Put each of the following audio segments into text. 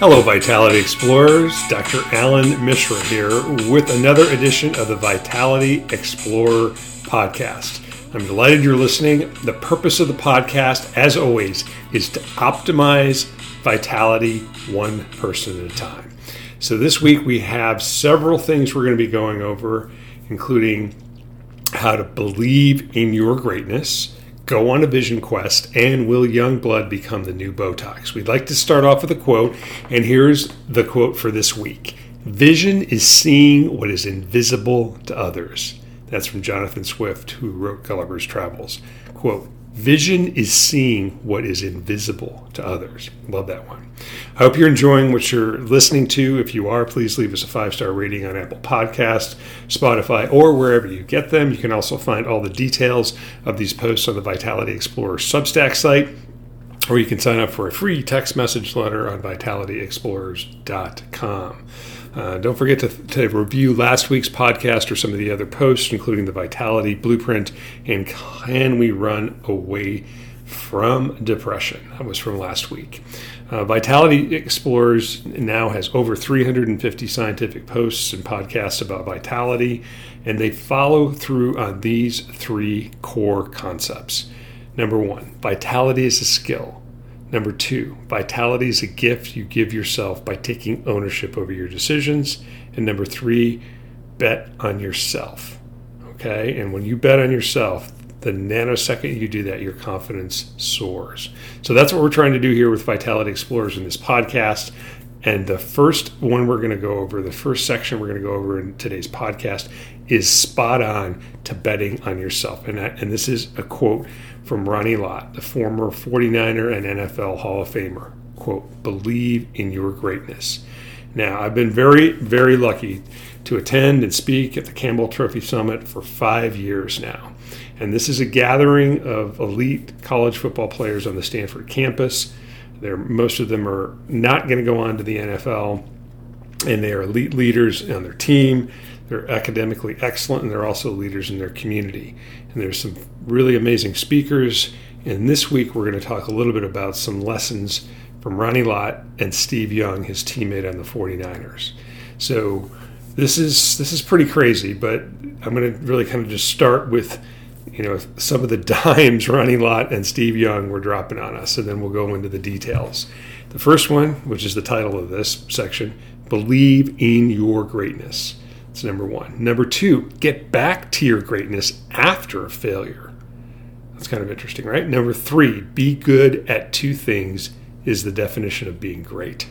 Hello, Vitality Explorers. Dr. Allan Mishra here with another edition of the Vitality Explorer podcast. I'm delighted you're listening. The purpose of the podcast, as always, is to optimize vitality one person at a time. So this week we have several things we're going to be going over, including how to believe in your greatness go on a vision quest, and will young blood become the new Botox? We'd like to start off with a quote, and here's the quote for this week Vision is seeing what is invisible to others. That's from Jonathan Swift, who wrote Gulliver's Travels. Quote, Vision is seeing what is invisible to others. Love that one. I hope you're enjoying what you're listening to. If you are, please leave us a five star rating on Apple Podcast, Spotify, or wherever you get them. You can also find all the details of these posts on the Vitality Explorer Substack site, or you can sign up for a free text message letter on vitalityexplorers.com. Uh, don't forget to, to, review last week's podcast or some of the other posts, including the Vitality Blueprint and Can We Run Away from Depression? That was from last week. Uh, Vitality Explorers now has over 350 scientific posts and podcasts about vitality, and they follow through on these three core concepts. Number one, vitality is a skill. Number two, vitality is a gift you give yourself by taking ownership over your decisions. And number three, bet on yourself. Okay. And when you bet on yourself, the nanosecond you do that, your confidence soars. So that's what we're trying to do here with Vitality Explorers in this podcast. And the first one we're going to go over, the first section we're going to go over in today's podcast is spot on to betting on yourself. And, and this is a quote from Ronnie Lott, the former 49er and NFL Hall of Famer. Quote, believe in your greatness. Now, I've been very, very lucky to attend and speak at the Campbell Trophy Summit for five years now. And this is a gathering of elite college football players on the Stanford campus. They're, most of them are not going to go on to the NFL, and they are elite leaders on their team. They're academically excellent and they're also leaders in their community. And there's some really amazing speakers. And this week we're going to talk a little bit about some lessons from Ronnie Lott and Steve Young, his teammate on the 49ers. So this is this is pretty crazy, but I'm going to really kind of just start with you know some of the dimes Ronnie Lott and Steve Young were dropping on us, and then we'll go into the details. The first one, which is the title of this section, believe in your greatness. That's number one. Number two, get back to your greatness after a failure. That's kind of interesting, right? Number three, be good at two things is the definition of being great.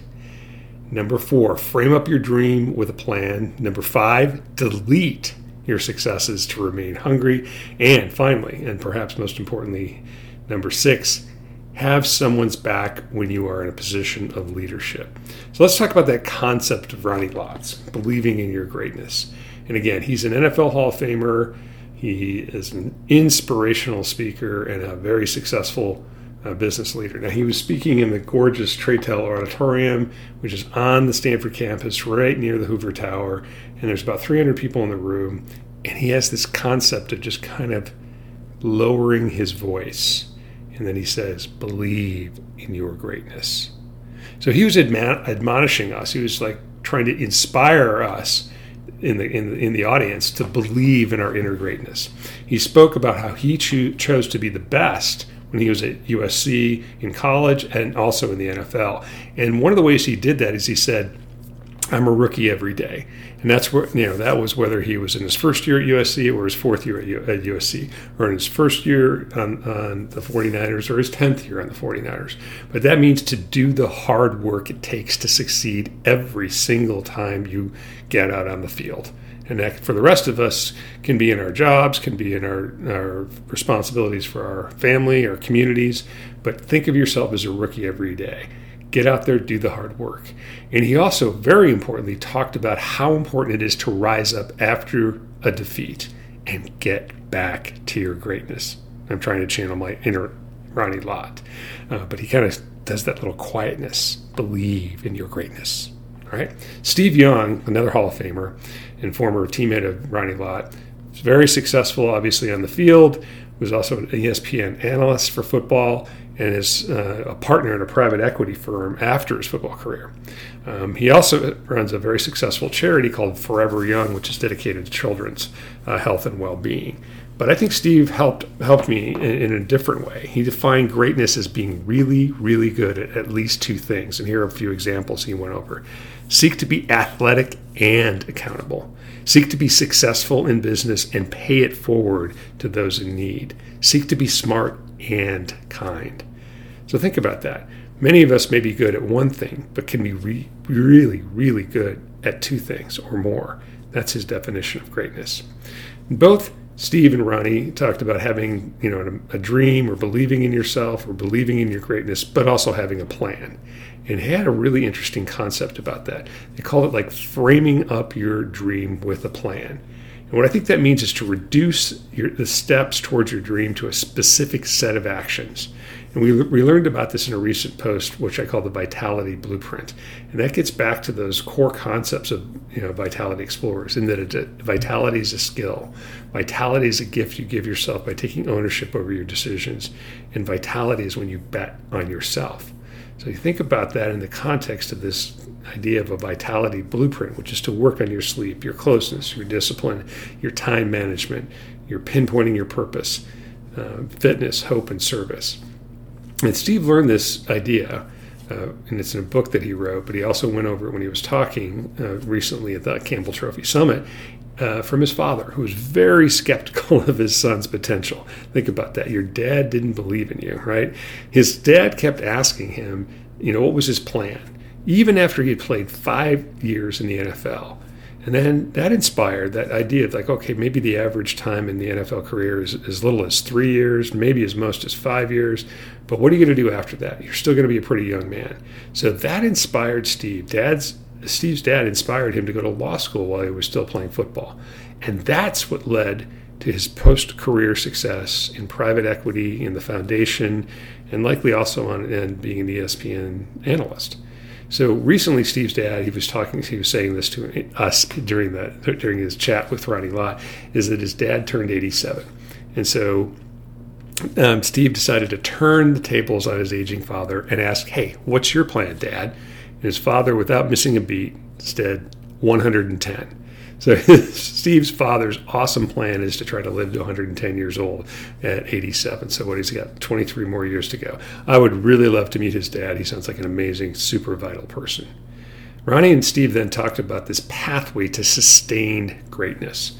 Number four, frame up your dream with a plan. Number five, delete your successes to remain hungry. And finally, and perhaps most importantly, number six, have someone's back when you are in a position of leadership. So let's talk about that concept of Ronnie Lott's believing in your greatness. And again, he's an NFL Hall of Famer. He is an inspirational speaker and a very successful uh, business leader. Now, he was speaking in the gorgeous Traitel Auditorium, which is on the Stanford campus, right near the Hoover Tower. And there's about 300 people in the room. And he has this concept of just kind of lowering his voice and then he says, believe in your greatness. So he was admon- admonishing us. He was like trying to inspire us in the, in the, in the audience to believe in our inner greatness. He spoke about how he cho- chose to be the best when he was at USC in college and also in the NFL. And one of the ways he did that is he said, I'm a rookie every day. And that's where, you know, that was whether he was in his first year at USC or his fourth year at, U- at USC, or in his first year on, on the 49ers or his 10th year on the 49ers. But that means to do the hard work it takes to succeed every single time you get out on the field. And that for the rest of us can be in our jobs, can be in our, our responsibilities for our family, our communities. But think of yourself as a rookie every day get out there, do the hard work. And he also, very importantly, talked about how important it is to rise up after a defeat and get back to your greatness. I'm trying to channel my inner Ronnie Lott, uh, but he kind of does that little quietness. Believe in your greatness. All right. Steve Young, another Hall of Famer and former teammate of Ronnie Lott, very successful, obviously, on the field. Was also an ESPN analyst for football and is uh, a partner in a private equity firm after his football career. Um, he also runs a very successful charity called Forever Young, which is dedicated to children's uh, health and well-being. But I think Steve helped helped me in, in, a different way. He defined greatness as being really, really good at at least two things. And here are a few examples he went over. Seek to be athletic and accountable. Seek to be successful in business and pay it forward to those in need. Seek to be smart and kind. So think about that. Many of us may be good at one thing, but can be re- really, really good at two things or more. That's his definition of greatness. Both Steve and Ronnie talked about having, you know, a, dream or believing in yourself or believing in your greatness, but also having a plan. And had a really interesting concept about that. They call it like framing up your dream with a plan. And what I think that means is to reduce your, the steps towards your dream to a specific set of actions. And we, we learned about this in a recent post, which I call the Vitality Blueprint. And that gets back to those core concepts of you know, Vitality Explorers, in that it, vitality is a skill. Vitality is a gift you give yourself by taking ownership over your decisions. And vitality is when you bet on yourself. So you think about that in the context of this idea of a vitality blueprint, which is to work on your sleep, your closeness, your discipline, your time management, your pinpointing your purpose, uh, fitness, hope, and service. And Steve learned this idea, uh, and it's in a book that he wrote, but he also went over it when he was talking uh, recently at the Campbell Trophy Summit. Uh, from his father, who was very skeptical of his son's potential. Think about that. Your dad didn't believe in you, right? His dad kept asking him, you know, what was his plan? Even after he had played five years in the NFL, and then that inspired that idea of like, okay, maybe the average time in the NFL career is as little as three years, maybe as most as five years. But what are you going to do after that? You're still going to be a pretty young man. So that inspired Steve. Dad's Steve's dad inspired him to go to law school while he was still playing football. And that's what led to his post career success in private equity, in the foundation, and likely also on and being an ESPN analyst. So recently, Steve's dad, he was talking, he was saying this to us during that during his chat with Ronnie Lott, is that his dad turned 87, and so um, Steve decided to turn the tables on his aging father and ask, "Hey, what's your plan, Dad?" And his father, without missing a beat, said 110. So Steve's father's awesome plan is to try to live to 110 years old at 87. So what he's got 23 more years to go. I would really love to meet his dad. He sounds like an amazing, super vital person. Ronnie and Steve then talked about this pathway to sustained greatness.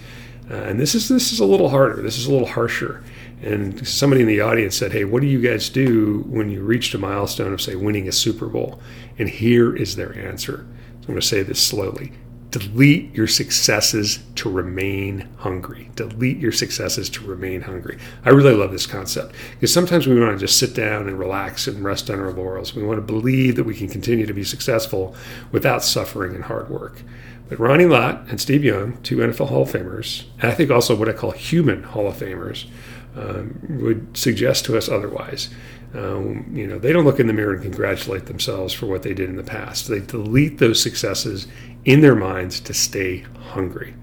Uh, and this is this is a little harder. This is a little harsher. And somebody in the audience said, "Hey, what do you guys do when you reached a milestone of say winning a Super Bowl?" And here is their answer. So I'm going to say this slowly. Delete your successes to remain hungry. Delete your successes to remain hungry. I really love this concept because sometimes we want to just sit down and relax and rest on our laurels. We want to believe that we can continue to be successful without suffering and hard work. But Ronnie Lott and Steve Young, two NFL Hall of Famers, and I think also what I call human Hall of Famers, um, would suggest to us otherwise. Um, you know, they don't look in the mirror and congratulate themselves for what they did in the past. They delete those successes in their minds to stay hungry.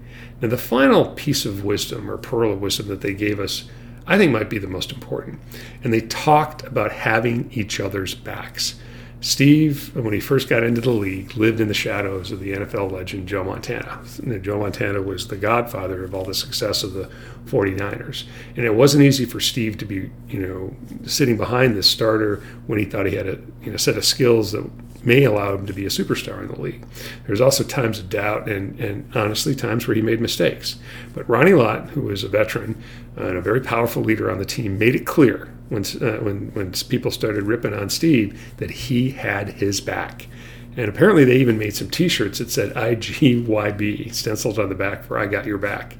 Now, the final piece of wisdom or pearl of wisdom that they gave us, I think, might be the most important. And they talked about having each other's backs. Steve, when he first got into the league, lived in the shadows of the NFL legend Joe Montana. Joe Montana was the godfather of all the success of the 49ers. And it wasn't easy for Steve to be, you know, sitting behind this starter when he thought he had a you know, set of skills that may allow him to be a superstar in the league. There's also times of doubt and, and honestly times where he made mistakes. But Ronnie Lott, who was a veteran and a very powerful leader on the team, made it clear when, uh, when, when people started ripping on Steve that he had his back. And apparently, they even made some t shirts that said IGYB, stenciled on the back for I Got Your Back.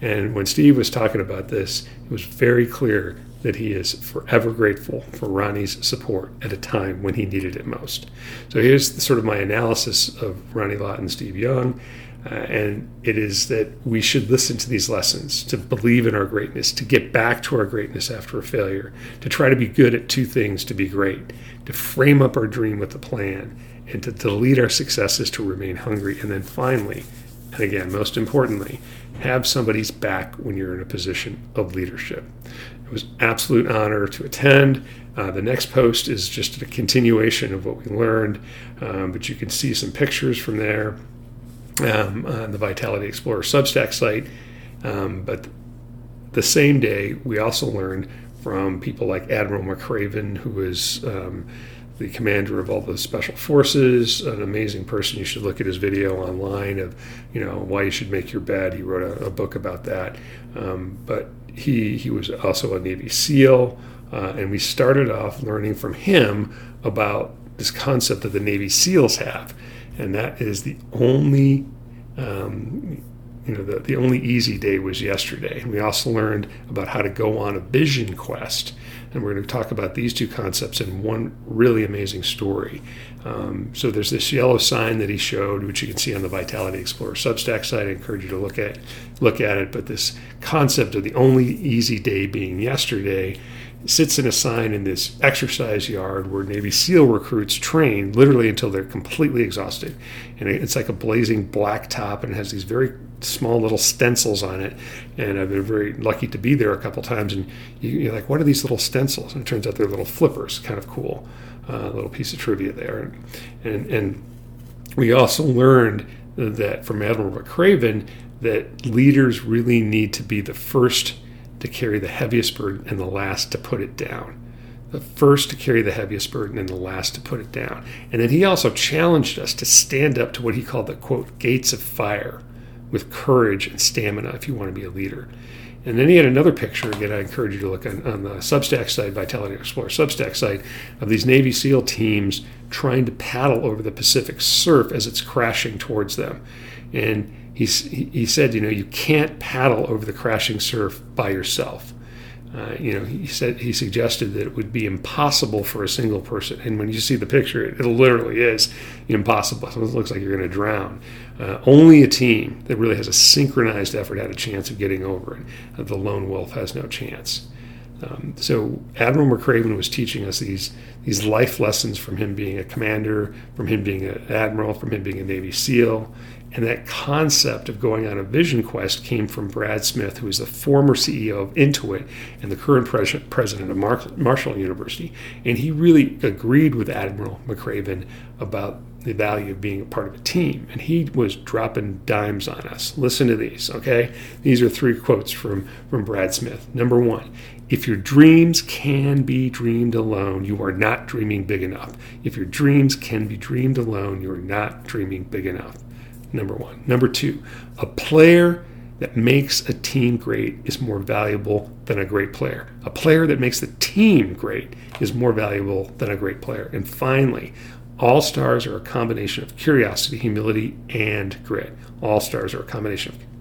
And when Steve was talking about this, it was very clear that he is forever grateful for Ronnie's support at a time when he needed it most. So here's sort of my analysis of Ronnie Lott and Steve Young. Uh, and it is that we should listen to these lessons to believe in our greatness, to get back to our greatness after a failure, to try to be good at two things to be great, to frame up our dream with a plan, and to delete our successes to remain hungry. And then finally, and again, most importantly, have somebody's back when you're in a position of leadership. It was absolute honor to attend. Uh, the next post is just a continuation of what we learned, um, but you can see some pictures from there um, on the Vitality Explorer Substack site. Um, but the same day, we also learned from people like Admiral McRaven, who is um, the commander of all the special forces, an amazing person. You should look at his video online of, you know, why you should make your bed. He wrote a, a book about that. Um, but he he was also a Navy SEAL, uh, and we started off learning from him about this concept that the Navy SEALs have, and that is the only um, you know, the, the only easy day was yesterday. And we also learned about how to go on a vision quest. And we're going to talk about these two concepts in one really amazing story. Um, so there's this yellow sign that he showed, which you can see on the Vitality Explorer Substack site. I encourage you to look at look at it. But this concept of the only easy day being yesterday sits in a sign in this exercise yard where Navy SEAL recruits train literally until they're completely exhausted. And it's like a blazing black top and has these very small little stencils on it. And I've been very lucky to be there a couple times. And you, are like, what are these little stencils? And it turns out they're little flippers, kind of cool. Uh, little piece of trivia there. And, and we also learned that from Admiral McRaven that leaders really need to be the first to carry the heaviest burden and the last to put it down. The first to carry the heaviest burden and the last to put it down. And then he also challenged us to stand up to what he called the quote, gates of fire with courage and stamina if you want to be a leader. And then he had another picture, again, I encourage you to look on, on the Substack site, Vitality Explorer Substack site, of these Navy SEAL teams trying to paddle over the Pacific surf as it's crashing towards them. And he, he said, you know, you can't paddle over the crashing surf by yourself. Uh, you know, he said he suggested that it would be impossible for a single person. And when you see the picture, it, it literally is impossible. It looks like you're going to drown. Uh, only a team that really has a synchronized effort had a chance of getting over it. Uh, the lone wolf has no chance. Um, so Admiral McRaven was teaching us these these life lessons from him being a commander, from him being an admiral, from him being a Navy SEAL, and that concept of going on a vision quest came from Brad Smith, who is the former CEO of Intuit and the current pres- president of Mar- Marshall University. And he really agreed with Admiral McRaven about the value of being a part of a team. And he was dropping dimes on us. Listen to these, okay? These are three quotes from, from Brad Smith. Number one, if your dreams can be dreamed alone, you are not dreaming big enough. If your dreams can be dreamed alone, you are not dreaming big enough number one. Number two, a player that makes a team great is more valuable than a great player. A player that makes the team great is more valuable than a great player. And finally, all stars are a combination of curiosity, humility, and grit. All stars are a combination of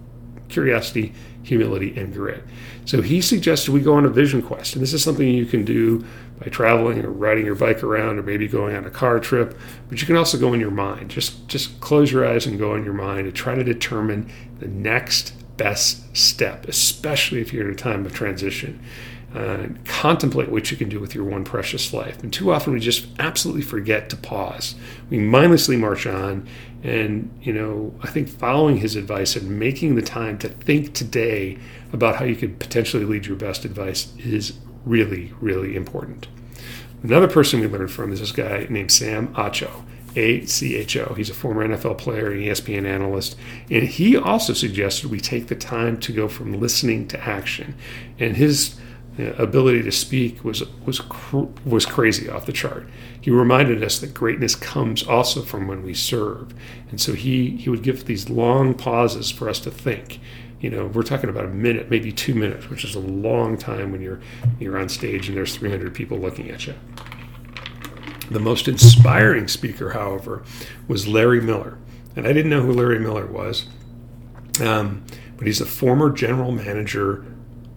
curiosity, humility, and grit. So he suggested we go on a vision quest. And this is something you can do by traveling or riding your bike around or maybe going on a car trip. But you can also go in your mind. Just, just close your eyes and go in your mind and try to determine the next best step, especially if you're in a time of transition. Uh, contemplate what you can do with your one precious life. And too often we just absolutely forget to pause. We mindlessly march on. And, you know, I think following his advice and making the time to think today about how you could potentially lead your best advice is really, really important. Another person we learned from is this guy named Sam Acho. A C H O. He's a former NFL player and ESPN analyst. And he also suggested we take the time to go from listening to action. And his ability to speak was was was crazy off the chart. He reminded us that greatness comes also from when we serve, and so he he would give these long pauses for us to think you know, we're talking about a minute, maybe two minutes, which is a long time when you're you're on stage and there's 300 people looking at you. The most inspiring speaker, however, was Larry Miller, and I didn't know who Larry Miller was, um, but he's a former general manager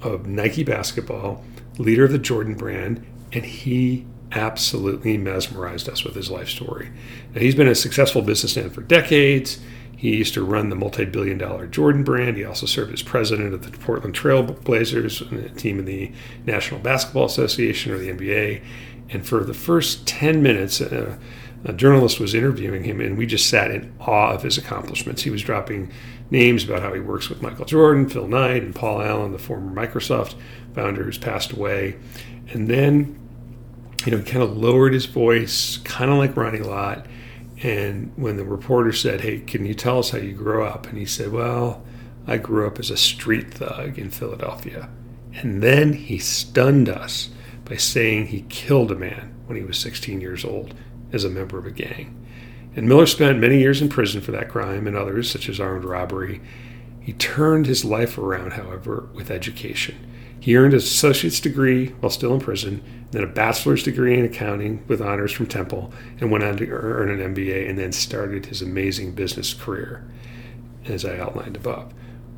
of Nike basketball, leader of the Jordan brand, and he absolutely mesmerized us with his life story. Now, he's been a successful businessman for decades. He used to run the multi billion dollar Jordan brand. He also served as president of the Portland Trail Blazers, a team in the National Basketball Association or the NBA. And for the first 10 minutes, uh, a journalist was interviewing him, and we just sat in awe of his accomplishments. He was dropping names about how he works with Michael Jordan, Phil Knight, and Paul Allen, the former Microsoft founder who's passed away. And then you know, he kind of lowered his voice, kind of like Ronnie Lott. And when the reporter said, Hey, can you tell us how you grew up? And he said, Well, I grew up as a street thug in Philadelphia. And then he stunned us by saying he killed a man when he was 16 years old as a member of a gang. And Miller spent many years in prison for that crime and others, such as armed robbery. He turned his life around, however, with education. He earned his associate's degree while still in prison, then a bachelor's degree in accounting with honors from Temple, and went on to earn an MBA and then started his amazing business career, as I outlined above.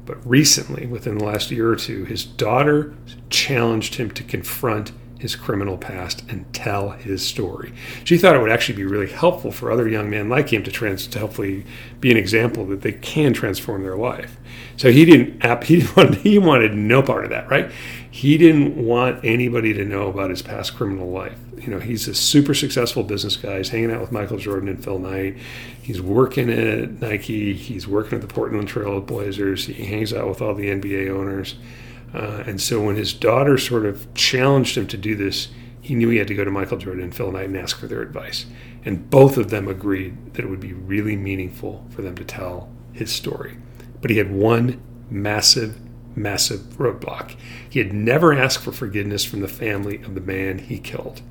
But recently, within the last year or two, his daughter challenged him to confront his criminal past and tell his story. She thought it would actually be really helpful for other young men like him to trans to hopefully be an example that they can transform their life. So he didn't he didn't want, he wanted no part of that, right? He didn't want anybody to know about his past criminal life. You know, he's a super successful business guy. He's hanging out with Michael Jordan and Phil Knight. He's working at Nike. He's working at the Portland Trail Blazers. He hangs out with all the NBA owners. Uh, and so when his daughter sort of challenged him to do this, he knew he had to go to Michael Jordan and Phil Knight and ask for their advice. And both of them agreed that it would be really meaningful for them to tell his story. But he had one massive, massive roadblock. He had never asked for forgiveness from the family of the man he killed.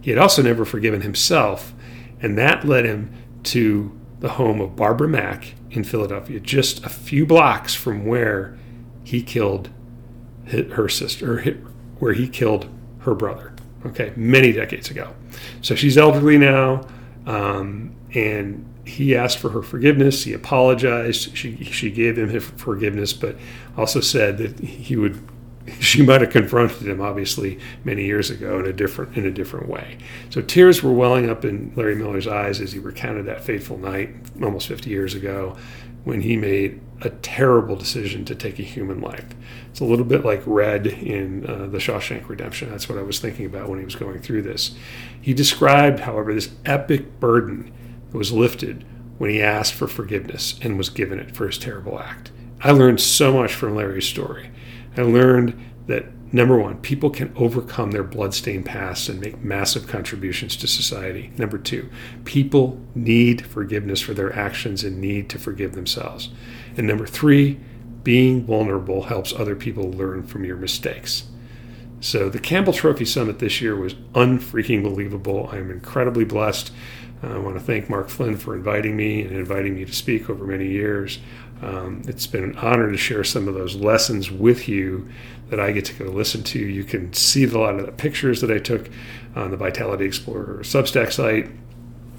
He had also never forgiven himself, and that led him to the home of Barbara Mack in Philadelphia, just a few blocks from where he killed her sister, where he killed her brother. Okay, many decades ago. So she's elderly now, um, and he asked for her forgiveness. He apologized. She she gave him forgiveness, but also said that he would. She might have confronted him, obviously, many years ago in a different in a different way. So tears were welling up in Larry Miller's eyes as he recounted that fateful night, almost 50 years ago, when he made a terrible decision to take a human life. It's a little bit like Red in uh, The Shawshank Redemption. That's what I was thinking about when he was going through this. He described, however, this epic burden that was lifted when he asked for forgiveness and was given it for his terrible act. I learned so much from Larry's story. I learned that Number one, people can overcome their bloodstained past and make massive contributions to society. Number two, people need forgiveness for their actions and need to forgive themselves. And number three, being vulnerable helps other people learn from your mistakes. So the Campbell Trophy Summit this year was unfreaking believable. I am incredibly blessed. I want to thank Mark Flynn for inviting me and inviting me to speak over many years. Um, it's been an honor to share some of those lessons with you that I get to go listen to. You can see a lot of the pictures that I took on the Vitality Explorer Substack site.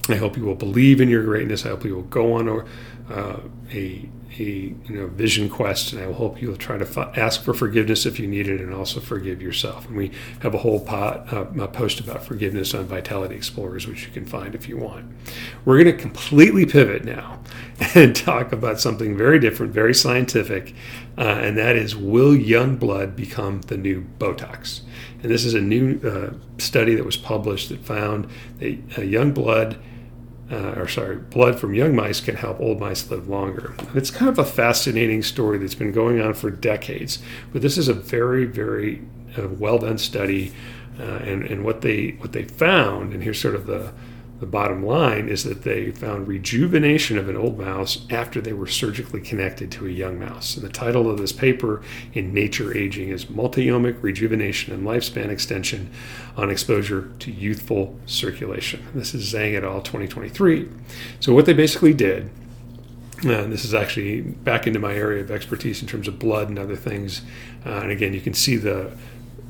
I hope you will believe in your greatness. I hope you will go on a, uh, a a you know vision quest, and I will hope you'll try to ask for forgiveness if you need it, and also forgive yourself. And we have a whole pot, uh, post about forgiveness on Vitality Explorers, which you can find if you want. We're going to completely pivot now and talk about something very different, very scientific, uh, and that is: Will young blood become the new Botox? And this is a new uh, study that was published that found that uh, young blood uh, or sorry, blood from young mice can help old mice live longer. It's kind of a fascinating story that's been going on for decades, but this is a very, very uh, well done study. Uh, and, and what they what they found, and here's sort of the the bottom line is that they found rejuvenation of an old mouse after they were surgically connected to a young mouse. And the title of this paper in Nature Aging is Multiomic Rejuvenation and Lifespan Extension on Exposure to Youthful Circulation. This is Zhang et al. 2023. So, what they basically did uh, this is actually back into my area of expertise in terms of blood and other things. Uh, and again, you can see the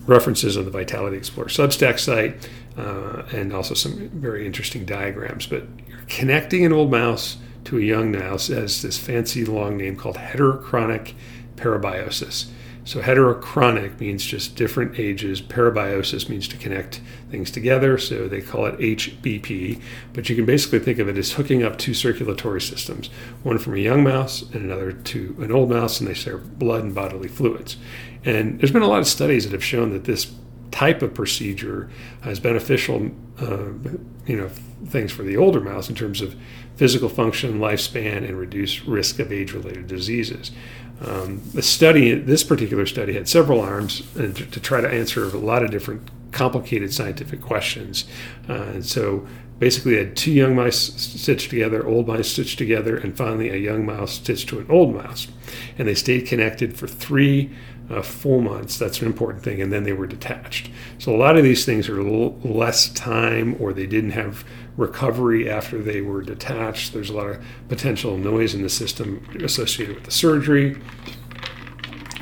references on the Vitality Explorer Substack site uh, and also some very interesting diagrams. But you're connecting an old mouse to a young mouse as this fancy long name called heterochronic parabiosis. So heterochronic means just different ages. Parabiosis means to connect things together, so they call it HBP. But you can basically think of it as hooking up two circulatory systems, one from a young mouse and another to an old mouse, and they share blood and bodily fluids. And there's been a lot of studies that have shown that this type of procedure has beneficial, uh, you know, things for the older mouse in terms of physical function, lifespan, and reduced risk of age-related diseases. Um, the study, this particular study, had several arms to, to, try to answer a lot of different complicated scientific questions. Uh, and so basically they had two young mice stitched together, old mice stitched together, and finally a young mouse stitched to an old mouse. And they stayed connected for three uh, full months. That's an important thing. And then they were detached. So a lot of these things are less time, or they didn't have recovery after they were detached. There's a lot of potential noise in the system associated with the surgery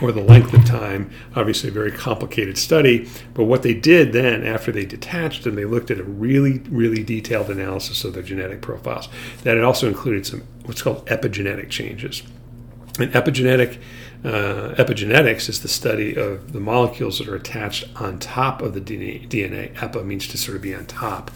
or the length of time, obviously a very complicated study. But what they did then, after they detached them, they looked at a really, really detailed analysis of their genetic profiles. That it also included some what's called epigenetic changes. And epigenetic uh, epigenetics is the study of the molecules that are attached on top of the DNA. Epi means to sort of be on top.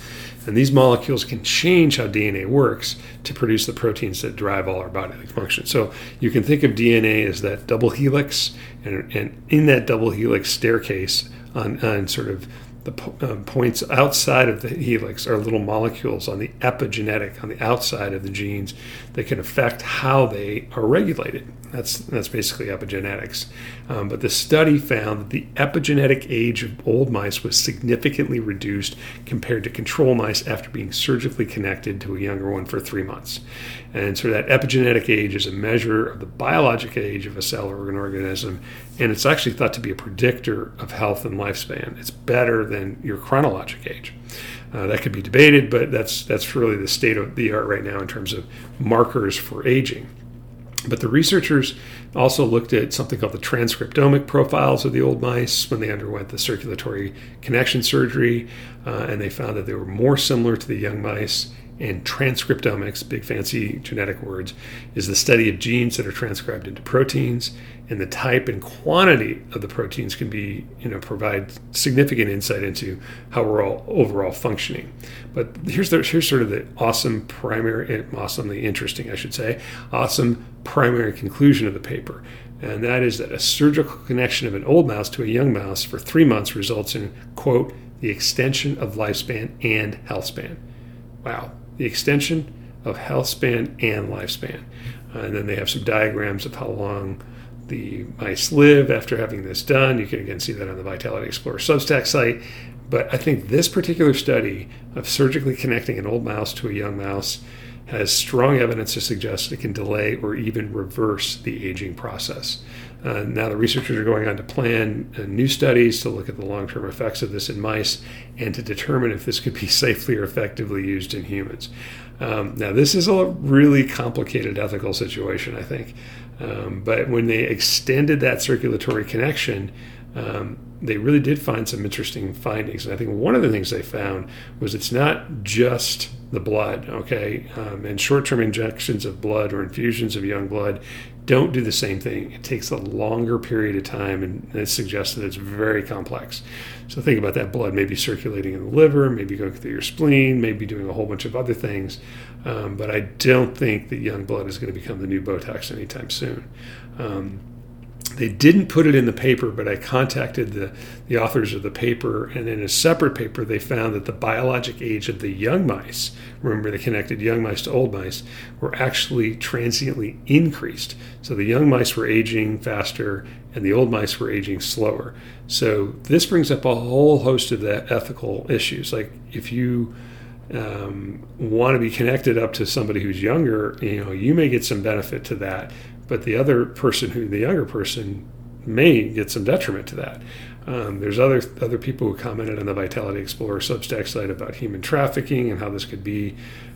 And these molecules can change how DNA works to produce the proteins that drive all our bodily function. So you can think of DNA as that double helix, and, and in that double helix staircase on, on sort of the uh, points outside of the helix are little molecules on the epigenetic, on the outside of the genes, that can affect how they are regulated. That's that's basically epigenetics. Um, but the study found that the epigenetic age of old mice was significantly reduced compared to control mice after being surgically connected to a younger one for three months. And so that epigenetic age is a measure of the biologic age of a cell or an organism, and it's actually thought to be a predictor of health and lifespan. It's better than your chronologic age. Uh, that could be debated, but that's that's really the state of the art right now in terms of markers for aging. But the researchers also looked at something called the transcriptomic profiles of the old mice when they underwent the circulatory connection surgery, uh, and they found that they were more similar to the young mice and transcriptomics, big fancy genetic words, is the study of genes that are transcribed into proteins, and the type and quantity of the proteins can be, you know, provide significant insight into how we're all overall functioning. But here's the, here's sort of the awesome primary, eh, awesomely interesting, I should say, awesome primary conclusion of the paper, and that is that a surgical connection of an old mouse to a young mouse for three months results in quote the extension of lifespan and health span. Wow, the extension of health span and lifespan. Uh, and then they have some diagrams of how long the mice live after having this done. You can again see that on the Vitality Explorer Substack site. But I think this particular study of surgically connecting an old mouse to a young mouse has strong evidence to suggest it can delay or even reverse the aging process. Uh, now, the researchers are going on to plan uh, new studies to look at the long term effects of this in mice and to determine if this could be safely or effectively used in humans. Um, now, this is a really complicated ethical situation, I think. Um, but when they extended that circulatory connection, um, they really did find some interesting findings. And I think one of the things they found was it's not just the blood, okay? Um, and short term injections of blood or infusions of young blood don't do the same thing. It takes a longer period of time, and it suggests that it's very complex. So think about that blood maybe circulating in the liver, maybe going through your spleen, maybe doing a whole bunch of other things. Um, but I don't think that young blood is going to become the new Botox anytime soon. Um, they didn't put it in the paper, but I contacted the, the authors of the paper, and in a separate paper, they found that the biologic age of the young mice, remember they connected young mice to old mice, were actually transiently increased. So the young mice were aging faster, and the old mice were aging slower. So this brings up a whole host of the ethical issues. Like if you um, want to be connected up to somebody who's younger, you know, you may get some benefit to that but the other person who the younger person may get some detriment to that. Um, there's other other people who commented on the Vitality Explorer Substack site about human trafficking and how this could be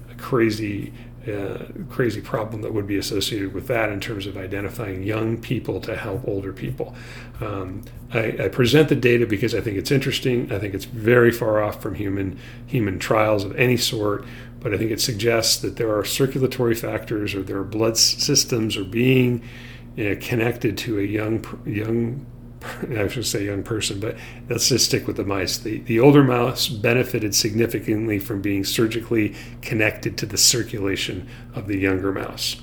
a crazy uh, crazy problem that would be associated with that in terms of identifying young people to help older people. Um, I, I, present the data because I think it's interesting. I think it's very far off from human human trials of any sort, but I think it suggests that there are circulatory factors or there are blood systems or being know, connected to a young young I should say young person, but let's just stick with the mice. The, the older mouse benefited significantly from being surgically connected to the circulation of the younger mouse.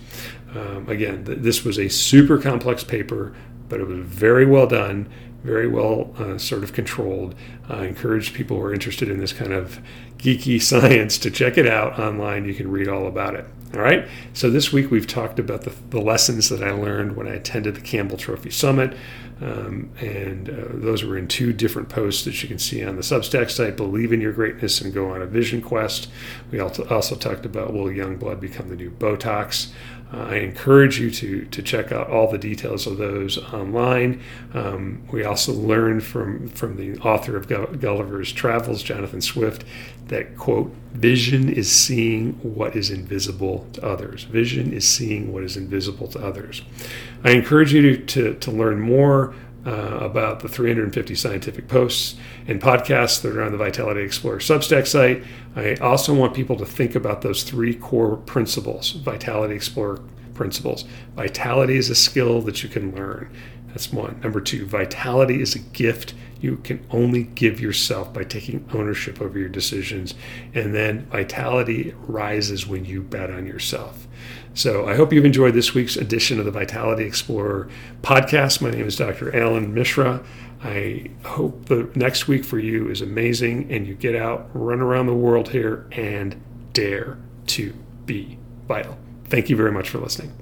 Um, again, th- this was a super complex paper, but it was very well done. Very well uh, sort of controlled. I encourage people who are interested in this kind of geeky science to check it out online. You can read all about it. All right. So this week we've talked about the, the lessons that I learned when I attended the Campbell Trophy Summit. Um, and uh, those were in two different posts that you can see on the Substack site Believe in Your Greatness and Go on a Vision Quest. We also, also talked about Will Youngblood become the new Botox? Uh, I encourage you to, to check out all the details of those online. Um, we also learned from, from the author of Gulliver's Travels, Jonathan Swift, that, quote, vision is seeing what is invisible to others. Vision is seeing what is invisible to others. I encourage you to, to, to learn more uh, about the 350 scientific posts and podcasts that are on the Vitality Explorer Substack site. I also want people to think about those three core principles Vitality Explorer principles. Vitality is a skill that you can learn. That's one. Number two, vitality is a gift you can only give yourself by taking ownership over your decisions. And then vitality rises when you bet on yourself. So I hope you've enjoyed this week's edition of the Vitality Explorer podcast. My name is Dr. Allan Mishra. I hope the next week for you is amazing and you get out, run around the world here, and dare to be vital. Thank you very much for listening.